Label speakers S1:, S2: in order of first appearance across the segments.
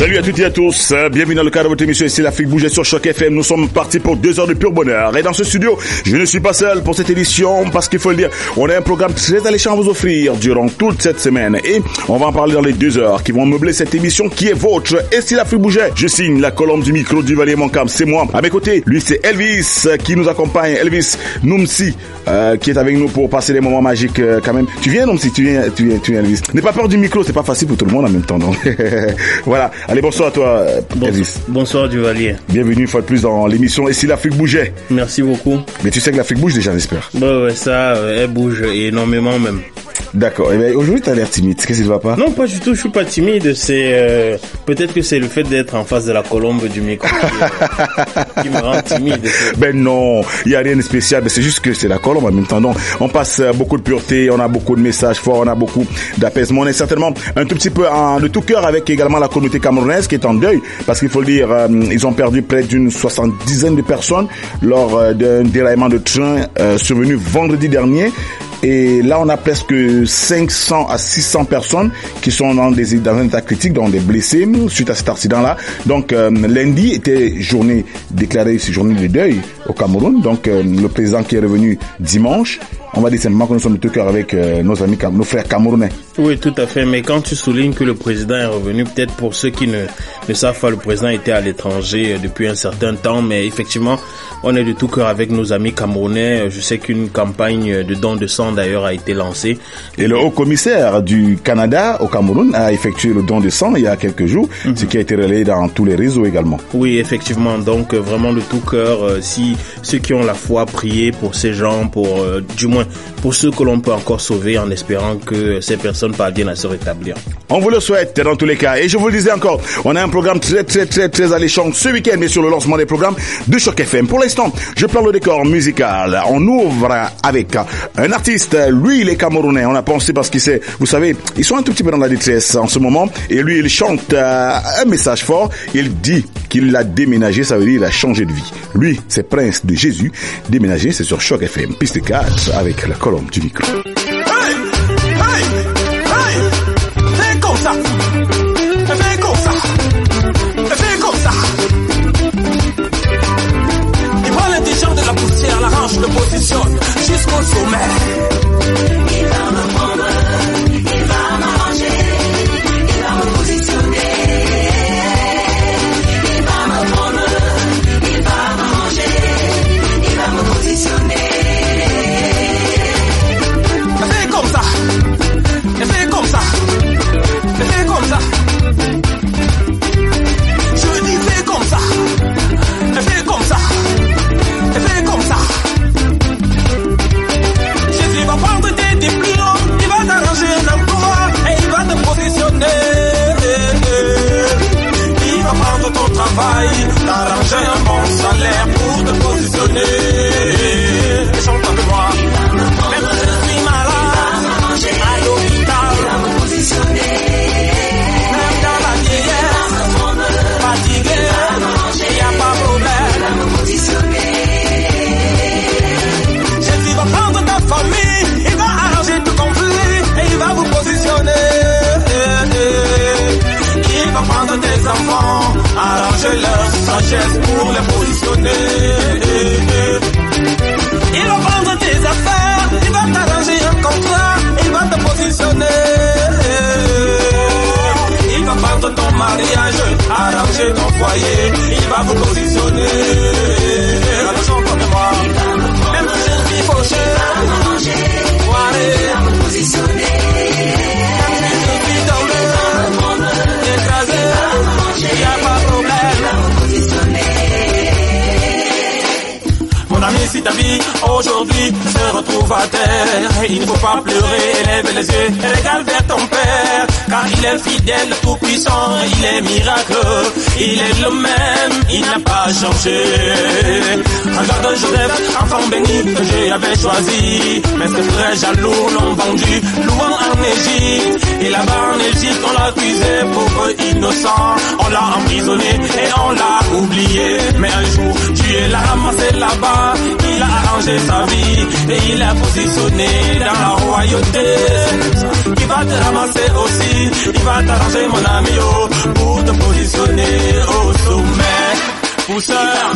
S1: Salut à toutes et à tous, bienvenue dans le cadre de votre émission ici l'Afrique bougeait sur Choc FM. Nous sommes partis pour deux heures de pur bonheur. Et dans ce studio, je ne suis pas seul pour cette édition parce qu'il faut le dire, on a un programme très alléchant à vous offrir durant toute cette semaine. Et on va en parler dans les deux heures qui vont meubler cette émission qui est vôtre. Et si l'Afrique bougeait, je signe la colonne du micro du Valier Moncam, c'est moi. À mes côtés, lui c'est Elvis qui nous accompagne. Elvis Numsi euh, qui est avec nous pour passer des moments magiques euh, quand même. Tu viens Numsi, tu viens, tu viens, tu viens Elvis. N'aie pas peur du micro, c'est pas facile pour tout le monde en même temps. Donc voilà. Allez, bonsoir à toi, Elvis.
S2: Bonsoir, Duvalier.
S1: Bienvenue une fois de plus dans l'émission Et si l'Afrique bougeait?
S2: Merci beaucoup.
S1: Mais tu sais que l'Afrique bouge déjà, j'espère.
S2: Bah ouais, ça, euh, elle bouge énormément même.
S1: D'accord. Eh aujourd'hui, tu as l'air timide. Qu'est-ce qui ne va pas?
S2: Non, pas du tout. Je suis pas timide. C'est euh, peut-être que c'est le fait d'être en face de la colombe du micro qui, euh, qui me rend timide.
S1: Ben non, il y a rien de spécial. C'est juste que c'est la colombe en même temps. Donc, on passe euh, beaucoup de pureté, on a beaucoup de messages forts, on a beaucoup d'apaisement. On est certainement un tout petit peu en, de tout cœur avec également la communauté camerounaise qui est en deuil parce qu'il faut le dire, euh, ils ont perdu près d'une soixante-dizaine de personnes lors euh, d'un déraillement de train survenu vendredi dernier. Et là, on a presque 500 à 600 personnes qui sont dans, des, dans un état critique, donc des blessés suite à cet accident-là. Donc, euh, lundi était journée déclarée, c'est journée de deuil au Cameroun. Donc, euh, le président qui est revenu dimanche, on va dire simplement que nous sommes de tout cœur avec euh, nos amis, nos frères camerounais.
S2: Oui, tout à fait. Mais quand tu soulignes que le président est revenu, peut-être pour ceux qui ne, ne savent pas, le président était à l'étranger depuis un certain temps, mais effectivement, on est de tout cœur avec nos amis camerounais. Je sais qu'une campagne de don de sang d'ailleurs a été lancée.
S1: Et le haut commissaire du Canada au Cameroun a effectué le don de sang il y a quelques jours,
S2: Mhm.
S1: ce qui a été relayé dans tous les réseaux également.
S2: Oui, effectivement. Donc euh, vraiment de tout cœur, euh, si ceux qui ont la foi prier pour ces gens, pour euh, du moins pour ceux que l'on peut encore sauver, en espérant que ces personnes parviennent à se rétablir.
S1: On vous le souhaite dans tous les cas. Et je vous le disais encore, on a un programme très très très très alléchant ce week-end, mais sur le lancement des programmes de Choc FM. Pour l'instant, je parle le décor musical. On ouvre avec un artiste, lui il est camerounais. On a pensé parce qu'il sait, vous savez, ils sont un tout petit peu dans la détresse en ce moment. Et lui il chante euh, un message fort. Il dit qu'il a déménagé, ça veut dire il a changé de vie. Lui, c'est Prince de Jésus. Déménager, c'est sur Choc FM. Piste 4 avec la colombe du micro.
S3: Hey, hey, hey, fais comme ça, fais comme ça, fais comme ça. Il prend l'intelligence de la poussière, l'arrange, le positionne jusqu'au sommet. Il va vous positionner. Chante avec moi. Même si je suis fauché, foiré, même si je suis il n'y a pas de problème. Mon ami, si ta vie aujourd'hui se retrouve à terre, il ne faut pas pleurer, élève les yeux et regarde vers ton Père, car il est fidèle, tout-puissant, il est miraculeux, il est le même, il n'a pas changé. Regarde Joseph, enfant béni que avait choisi, mais ses frères jaloux l'ont vendu, loin en Égypte, et là-bas en Égypte on l'a accusé pauvre innocent, l'a emprisonné et on l'a oublié, mais un jour Dieu l'a ramassé là-bas, il il a arrangé sa vie et il a positionné dans la royauté. Il va te ramasser aussi, il va t'arranger mon ami oh, pour te positionner au sommet. Pousseur,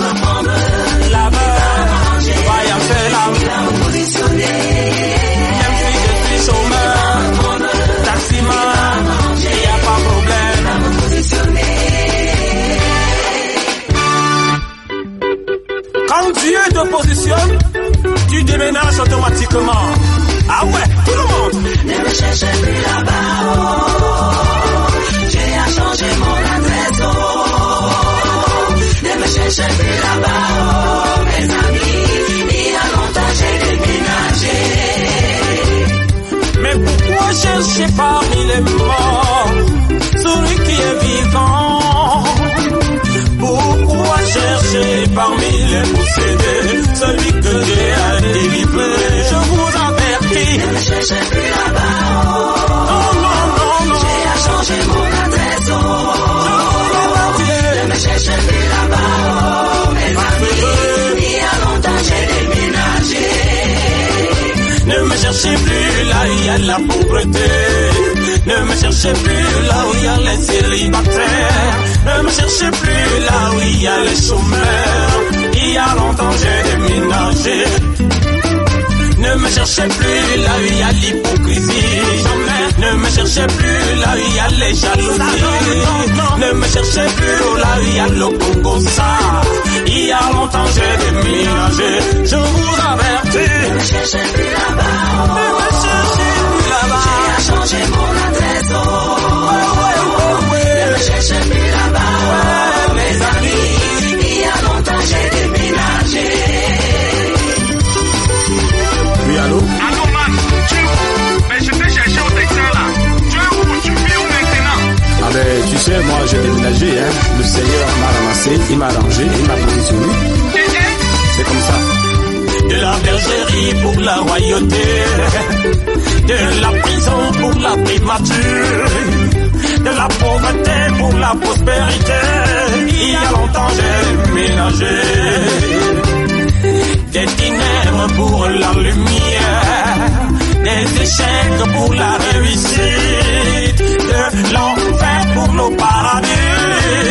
S3: laveur, Ah ouais, tout le monde.
S4: Ne me cherchez plus là-bas, oh. J'ai à changer mon adresse, oh. Ne me cherchez plus là-bas, oh. Mes amis, il y a longtemps j'ai déménagé.
S3: Mais pourquoi chercher parmi les morts celui qui est vivant? Pourquoi chercher parmi les possédés celui que Dieu a délivré Je vous avertis.
S4: Ne me cherchez plus là-bas, oh. J'ai à changer mon adresse, oh.
S3: Je avertis.
S4: Ne me cherchez plus là-bas, oh. Mes amis, il y a longtemps j'ai déménagé.
S3: Ne me cherchez plus là où il y a la pauvreté. Ne me cherchez plus là où il y a les célibataires. Ne me cherchez plus là où il y a les chômeurs. Il y a longtemps j'ai déménagé. Ne me cherchez plus là où il y a l'hypocrisie. Jamais. Ne me cherchez plus là où il y a les jalousies. Ne me cherchez plus là où il y a le ça. Il y a longtemps j'ai déménagé. Je vous avertis.
S4: Ne me cherchez plus là-bas, oh.
S3: Ne me cherchez plus là-bas.
S4: J'ai à mon adresse,
S5: C'est comme ça.
S3: De la bergerie pour la royauté, de la prison pour la primature, de la pauvreté pour la prospérité. Il y a longtemps j'ai ménagé des ténèbres pour la lumière, des échecs pour la réussite, de l'enfer pour le paradis.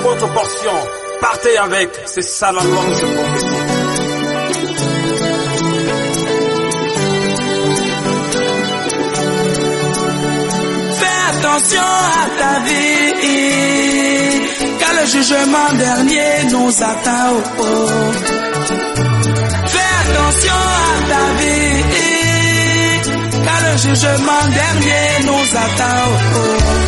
S3: Votre portion. Partez avec, c'est ça la longue prophétie.
S6: Fais attention à ta vie, car le jugement dernier nous oh. Fais attention à ta vie, car le jugement dernier nous. Oh, oh.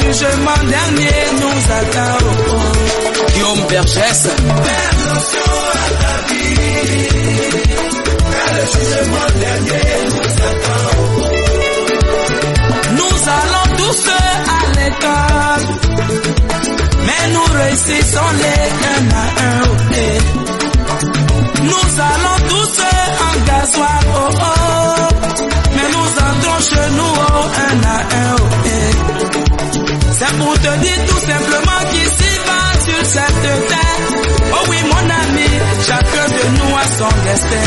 S6: le jugement dernier nous attend. Oh, oh. Guillaume Bergès. Fais attention à ta vie. Car le jugement dernier nous attend. Nous allons tous à l'école. Mais nous réussissons les un à un. Nous allons tous en gasoil. Oh, oh. Pour te dire tout simplement qu'ici bas sur cette terre, oh oui mon ami, chacun de nous a son destin.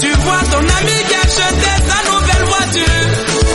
S6: Tu vois ton ami qui a acheté sa nouvelle voiture.